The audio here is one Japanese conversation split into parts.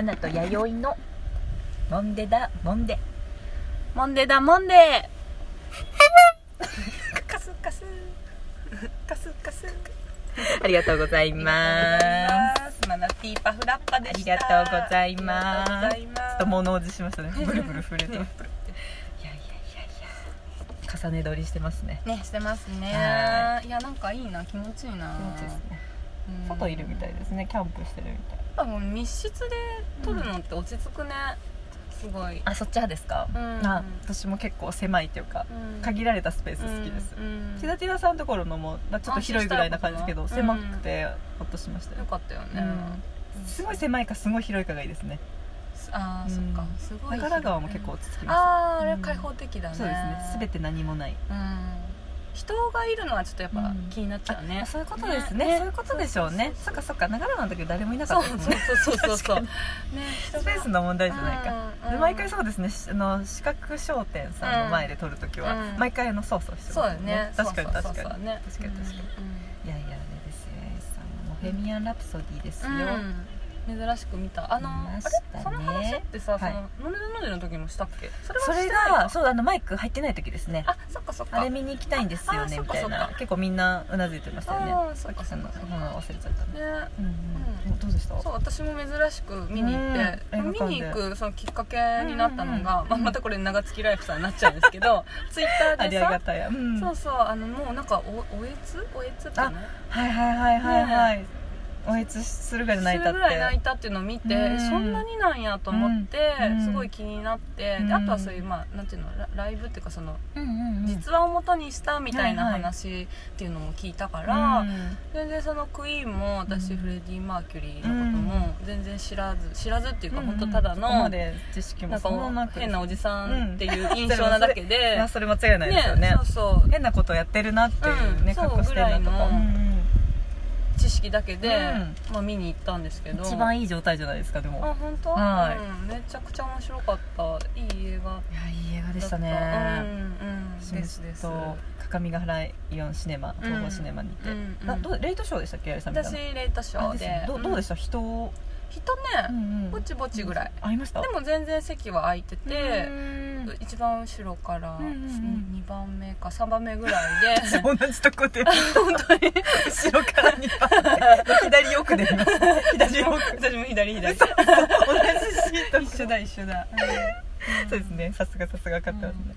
アナと弥生のモンデだモンデモンデーだモンデカスカスカスカスありがとうございますマナティーパフラッパでありしたがとうございますありがとうございますちょっと物おじしましたねブルブル震えていやいやいやいや重ね撮りしてますねねしてますねはいやなんかいいな気持ちいいな気持ちいいですねうん外いるみたいですねキャンプしてるみたいぱもう密室で撮るのって落ち着くね。すごい。あそっち派ですか、うん。あ私も結構狭いっていうか、うん。限られたスペース好きです、うんうん。ティダティダさんのところのも、まあ、ちょっと広いぐらいな感じですけど狭くてほっとしましたよ。よ、かったよね。うん。すごい。狭いかすごい広いかがいいですね。ああそっか。すごい長良川も結構落ち着きまあああれうん開放的だね。すそうですね。全て何もない。うん人がいるのはちょっとやっぱうん。気になっちゃうね。あそういうことですね。ね。そういうことでしょうね。そっかそっか。長良川の時誰もいなかった。ですもんねそうそうそう。そ う確ね。スペースの問題じゃないか、うんで毎回そうですね。しあの四角商店さんの前で撮るときは、うん。毎回あのそうそうしてますそうだよね。確かに確かにそうそう。そうそうね。確かに確かに。うん。いやいやあれですよさんもボヘミアン・ラプソディですよ、うん珍しく見た。あのあれ見ましたね。その話ってさそはい。の「飲める飲める」の時もしたっけ？それはそれしてないかがそうあのマイク入ってない時ですね。あそっかそっか。あれ見に行きたいんですよねあみたいそっかそっか。な結構みんなうなずいてましたよね。あーそっかさっきのそっか。その忘れちゃったねね。うんうん。うん。どうでした？そう私も珍しく見に行ってうん。映画館で見に行くそのきっかけになったのうんが、まあ、またこれ長月ライフさんになっちゃうんですけど ツイッタありがーでさたや。うん。そうそうあのもうなんかおおえつ？おえつってねはいはいはいはいはいおえつするぐらい泣いたっするぐらい泣いてたっていうのを見て、うん。そんなになんやと思って、うん。すごい気になって、うん。であとはそういうまあなんていうのラライブっていうかそのうんうんうん。実話を元にしたみたいなはいはい話っていうのも聞いたから、うん全然そのクイーンも私、うんフレディ・マーキュリーのことも全然知らず知らずっていうか、本当ただので知識もなんか変なおじさんっていう印象なだけいで、や それ間違いないですよねそうそう変なことやってるなっていうねうん格好してるなとかそうぐらいのうん知識だけで、うん。まあ、見に行ったんですけど。一番いい状態じゃないですかでも。あ本当、はい。うん、めちゃくちゃ面白かった。いい映画。いやいい映画でしたた。うんねうんです。です各務原イオンシネマ東宝シネマにいて、うんうんあどうレイトショーでしたっけ私の？レイトショーで。どうどうでした？人を？人ね、んぼちぼちぐらい、合いました？でも全然席は空いてて、うん。一番後ろからうんうんうん。2番目か3番目ぐらいで。同じとこで。本当に。後ろから2番左奥で見ました左奥。私も左左。同じシート。一緒だ一緒だ、そうですね。さすがさすが分かってますね、うん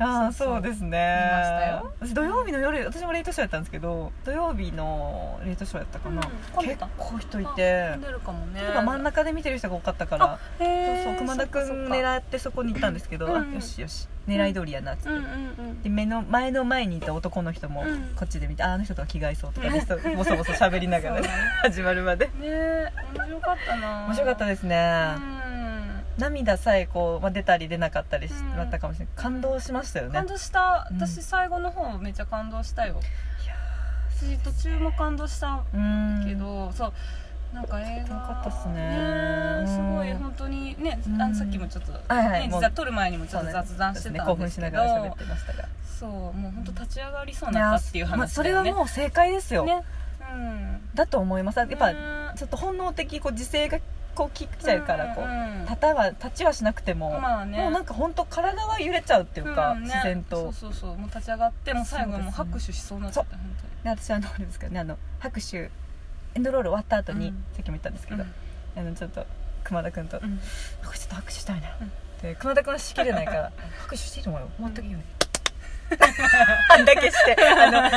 ああそうですね。土曜日の夜私もレイトショーやったんですけど土曜日のレイトショーやったかな、うん結た。構人いあてね。真ん中で見てる人が多かったから。そうそう熊田君狙ってそこに行ったんですけど、うんあよしよし狙い通りやなっつって、うんうんうん。で目の前の前にいた男の人もうん。こっちで見て、ああの人とは着替えそうとかうん。ね、人ボソボソ喋りながらね。始まるまで。ねえ面白かったな。面白かったですね、うん涙さえこう、まあ、出たり出なかったりしうん。だったかもしれない感動しましたよね。感動した。うん。私最後の方めっちゃ感動したよ。いや私途中も感動したーうん。けど、そうなんか映画よかったっすねえすごいうん本当にね、うん。あのさっきもちょっと、はいはい。実は撮る前にもちょっと雑談してたんですけど。興奮しながら喋ってましたが。そうもう本当立ち上がりそうになったっていうまあ話それはもう正解ですよ、ね。うん。だと思います。やっぱねちょっと本能的こう自制がこうきちゃうからこう、ん立たは立ちはしなくても、まあね。もうなんか本当体は揺れちゃうっていうか、うんね。自然と。そうそうそう。もう立ち上がってもう最後はもう拍手しそうになっちゃった本で私あのあれですかねあの拍手エンドロール終わった後に、うん。さっきも言ったんですけ当ど、にあのちょっと熊田君と、うん。うんなんかちょっと拍手したいな、うん。で熊田君はしきれないから拍手していいと思うよ。全くいいよね あんだけして。あの和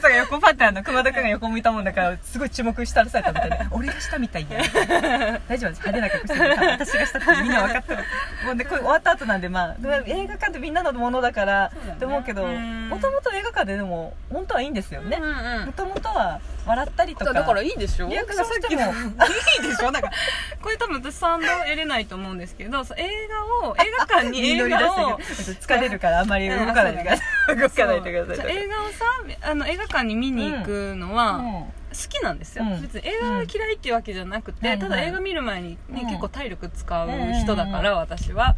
正が横パターンの熊田君が横向いたもんだからすごい注目したらされたみたいで。俺がしたみたいや。大丈夫です。派手な格好して私がしたってみんな分かったのもうでこれ終わった後なんでまあ映画館ってみんなのものだからって思うけどうん。もともと映画館ででも本当はいいんですよね。もともとは笑ったりとかだからいいでしょ？リアクションしてもいいでしょ？なんか。これ多分私賛同得れないと思うんですけど映画を映画館に映画を疲れるからあんまり動かないでください 動かないでください。映画をさあの映画館に見に行くのは好きなんですよ、うん。別に映画が嫌いっていうわけじゃなくて、うん。ただ映画見る前に、ねうん。結構体力使う人だから、私は。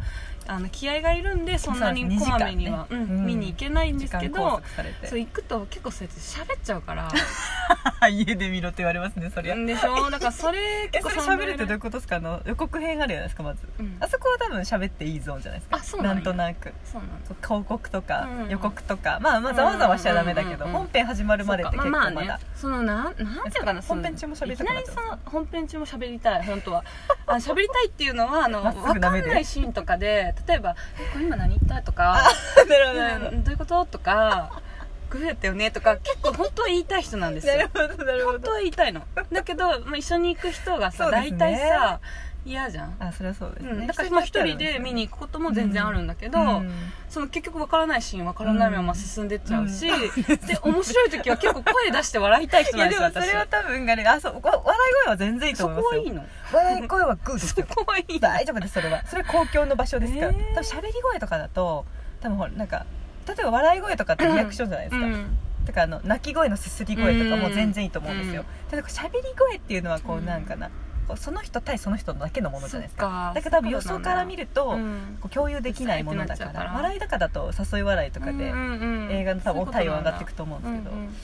あの気合がいるんでそんなにこまめには、ねうんうん見に行けないんですけどそう行くと結構そうやって喋っちゃうから 家で見ろって言われますねそりゃ。でしょ？だからそれ えそれ結構喋るってどういうことですか？あの予告編あるじゃないですかまず、うん。あそこは多分喋っていいゾーンじゃないですか。あそうなんとなく。そうなんだそう広告とかうん。予告とか、まあまあざわざわしちゃダメだけど、うんうんうん本編始まるまでって結構まだ、あまあね。そのなんなんていうかなその本編中も喋りたくなっいきなりその本編中も喋りたい本当は。あ喋りたいっていうのはあのまっすぐ分かんないシーンとかで例えば「えこれ今何言った?」とか。なるほどなるほうんどういうこと?」とか「グーやったよね」とか結構本当は言いたい人なんですよ。どなるほどなるほど。本当は言いたいの。だけど、まあ、一緒に行く人がさ、大ね。体さ嫌じゃん、あそれはそうですね、うん、だからまあ一人で見に行くことも全然あるんだけど、うん。その結局わからないシーンわからないまま進んでっちゃうし、うん。で面白い時は結構声出して笑いたい人いなんですよ私やでもそれは多分あれあそうわ笑い声は全然いいとそ思いますよ。こはいいの。笑い声はグーですそよこはいいの。大丈夫ですそれは。それは公共の場所ですから、えー。多分喋り声とかだと多分ほらなんか例えば笑い声とかってリアクションじゃないですか、うん。だからあの泣き声のすすり声とかも全然いいと思うんですよ、うん。ただこう喋り声っていうのはこううん。なんかな、その人対その人だけのものじゃないですか。だから多分予想から見ると、うん。こう共有できないものだから笑いだから。だと誘い笑いとかで、うんうんうん。映画の多分体温上がっていくと思うんですけど。うんうん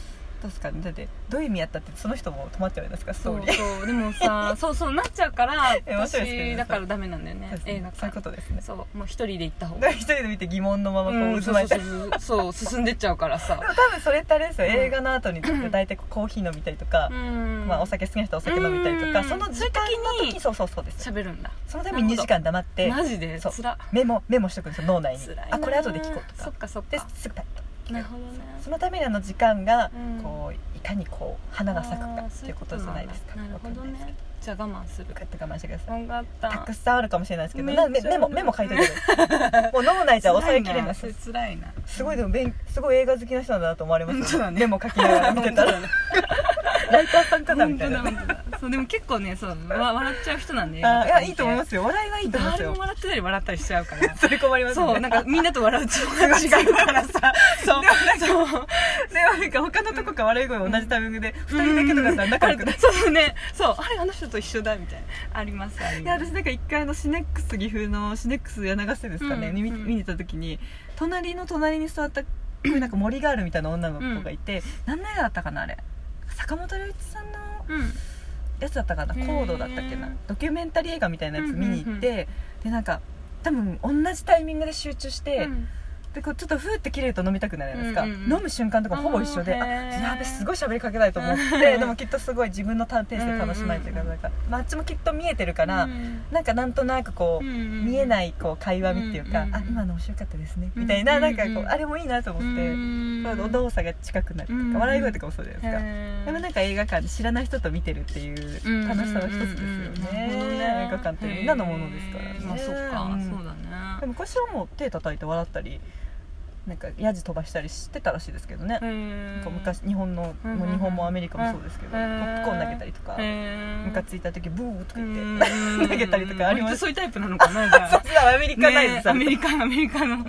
どうですかねだってどういう意味やったってその人も止まっちゃうじゃないですかストそう。ーリー。そうでもさ そうそうなっちゃうから私だからダメなんだよね。映画そういう館ことですね。そうもう一人で行った方だが。一人で見て疑問のままこううん渦巻いて、そうそうそうそう。進んでっちゃうからさ。多分それってあれですよ、うん。映画の後に大体コーヒー飲みたりとか、うん。まあ、お酒好きな人はお酒飲みたりとか、うん。その時間の時そうそうそうです。喋るんだ。そのために2時間黙ってマジで？そう。つらメモメモしとくんですよ脳内に。あこれ後で聞こうとそかっかそっか。ですぐパッとなるほどね。そのためにあの時間がうん。こういかにこう花が咲くかっていうことじゃないですか。なるほどね。じゃあ我慢する。けどこうやって我慢してください。た。たくさんあるかもしれないですけど。なメメモメモ書いておいてください。もう脳内じゃ抑えきれないそれ辛いな。すごいでも勉すごい映画好きな人なんだなと思われますねメモ書きながら見てたら。ね ライターさんかなみたいなそうでも結構ねそうわ笑っちゃう人なんでいやいいと思いますすよ。笑いはいいと思いますよ。誰も笑ってたり笑ったりしちゃうから。それ困りますね。そうなんかみんなと笑うと違うからさ。そう。そうでもなんか他のとこか笑い声同じタイミングで2人だけとかだったら仲良くないそうね。そう。あれあの人と一緒だみたいな。ありますありいます。や私なんか一回のシネックス岐阜のシネックス柳ヶ瀬ですかね、見うんうん。見に行った時に隣の隣に座ったこういうなんか森があるみたいな女の子がいて、何の映画だったかなあれ。坂本龍一さんのうんやつだったかなコードだったっけなドキュメンタリー映画みたいなやつ見に行って、うん。うんうんでなんか多分同じタイミングで集中して、うん。でこうちょっとふーって切れると飲みたくなるじゃないですか、うんうんうん。飲む瞬間とかほぼ一緒であやべすごい喋りかけたいと思ってでもきっとすごい自分のペースで楽しまれてるからなんか、まあ、あっちもきっと見えてるから、うんなんかなんとなくこう、見えいないこう会話みっていうか、うんうんうんあ今の面白かったですねみたいな、なんかこうあれもいいなと思って、こう動作が近くなるとか、うん笑い声とかもそうじゃないですか、でもなんか映画館で知らない人と見てるっていう楽しさの一つですよね、映画館ってみんなのものですからね、まあそっか、うん。そうだね。でも昔はもう手叩いて笑ったりなんかヤジ飛ばしたりしてたらしいですけどね、昔日本の、うんもう日本もアメリカもそうですけど、うん。ポップコーン投げたりとか、ムカついた時ブーとか言って、投げたりとかありますそういうタイプなのかなじゃあ。アメリカナイズねアメリカアメリカの。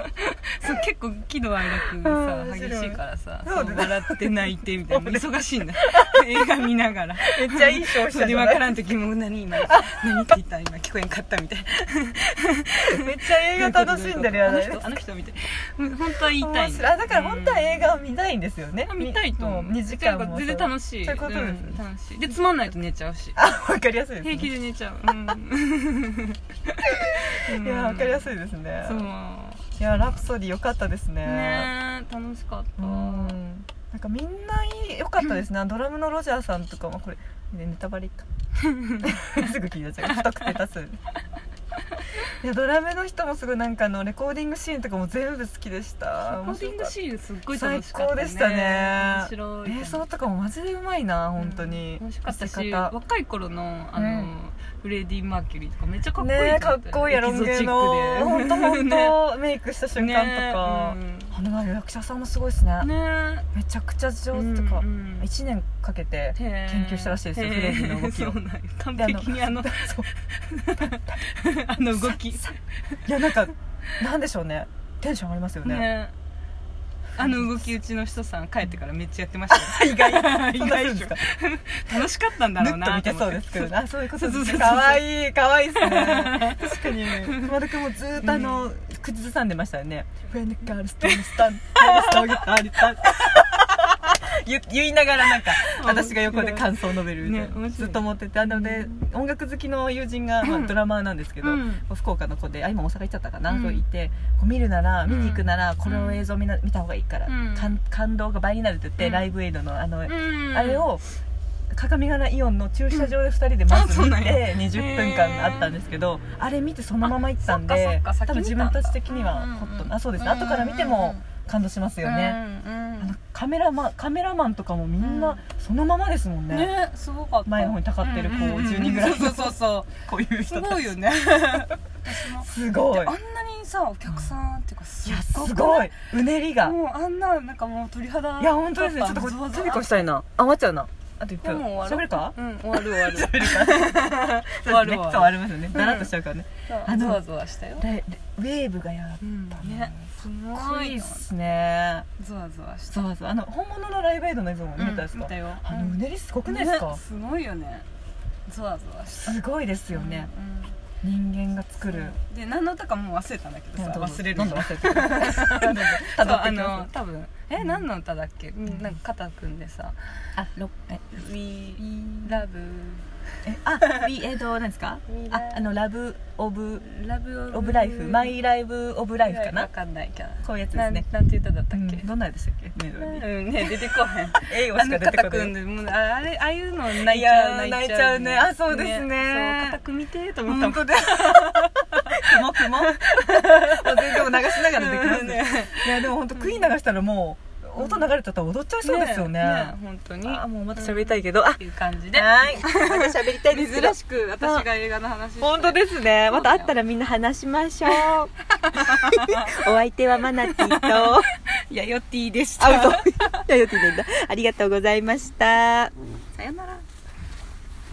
そう結構喜怒哀楽うんさ激しいからさそう笑って泣いてみたいな。忙しいんだ 映画見ながら。めっちゃいい消費それで者じゃない？分からん時も何今何って言った？今聞こえんかったみたい。な めっちゃ映画楽しんでるやあのない人あの人みたいうん本当は言いたい。あだから本当は映画を見たいんですよね、うん。見たいと思う。2時間も。全然楽しい。そういうことです、うん。楽しい。でつまんないと寝ちゃうし。あわかりやすいです、ね、平気で寝ちゃう。うん。いやわかりやすいですね。そう。いやラプソディ良かったですね。ねえ楽しかった。うんなんかみんな良かったですね、ドラムのロジャーさんとかもこれねネタバレか。すぐ聞いちゃう。不特定多数いやドラムの人もすごいなんかあのレコーディングシーンとかも全部好きでした。レコーディングシーンすっごい最楽しかった、ね、高でしたね。面白い映像とかもマジでうまいな本当に、楽しかったし若い頃のあの、うんフレディ・マーキュリーとかめっちゃかっこいいねえかっこいいやロン毛の。本当本当 メイクした瞬間とか、あの役者さんもすごいですね。ねねめちゃくちゃ上手とか、うんうん1年かけて研究したらしいですよフレディの動きを。完璧にあの あの動き。いやなんかなんでしょうね。テンション上がりますよね。ね。あの動きうちの人さん帰ってからめっちゃやってましたよ。意外。意 そんなするんですか？楽しかったんだぬろうなっと見てそうですけどあ そういうことです。そうそうそう。かわいいかわいいですね。確かに。熊田君もずーっとあの、口ずさんでましたよね「フレンドガール言言いながらなんか 私が横で感想を述べるみたいな、ねずっと思ってて。あので音楽好きの友人が、まあ、ドラマーなんですけど、うん。福岡の子であ今大阪行っちゃったかな、うん。と言ってこう見るならん。見に行くならこの映像見な見た方がいいから、うん。感感動が倍になるって言って、うん。ライブエイドのあの、うん。あれを鏡ヶ原イオンの駐車場で2人でまず見て20分間あったんですけどあれ見てそのまま行ったんで多分自分たち的にはホットあそうですね。後から見ても感動しますよねカメラマンカメラマンとかもみんうん。なそのままですもんね。ねすごかった。前の方にたかってるこううんうん。うん10人ぐらいの。そうそうそこういううす人たち。ごいよね。すごい。であんなにさお客さんっていうかすいやすくごい。うねりが。もうあんななんかもう鳥肌いや本当ですね。ちょっとこれトビコしたいな。あ終わっちゃうな。あと1いやもう分終わるか？うん終わる終わる。喋るか終わる。終わる終わりますよね。だらっとしちゃうからね。あのあゾワゾワしたよ。ウェーブがやっうんぱねすかっこいいっすね。ゾワゾワしたそうそう。あの本物のライブエイドの映像も見れたですか、うん見たよ。あのうねりすごくないですか、ねすごいよね。ゾワゾワすごいですよね、うん人間が作る。で何の歌かもう忘れたんだけどさ忘れるどん。どん忘れてくださいどんどんそう辿って。あの多分。え何の歌だっけ？ん。なんか肩組んでさ。あろえ「We Love えあ いえっと何ですか？ああのラブオブ Love オブ。ライフ？マイライブオブライフかわなかんないけどこういうやつですなんねなんて歌だったっけ？うんどんなでしたっけ？メロディー。うんね出てこへん。英語しか出てこああれああいうの泣いちゃう泣いちゃうね。あそうですね。そう肩組みてーと思ったもん。雲 雲。もう全然流しながらできますうんね。いやでも本当クイーン流したらもう音流れてたら踊っちゃいそうですよね。本当に。あもうまた喋りたいけど。あっていう感じで。はい。また喋りたいです珍しく私が映画の話本当ですね。また会ったらみんな話しましょう。お相手はマナティと。いやよっていいでした。ありがとうございました。さよなら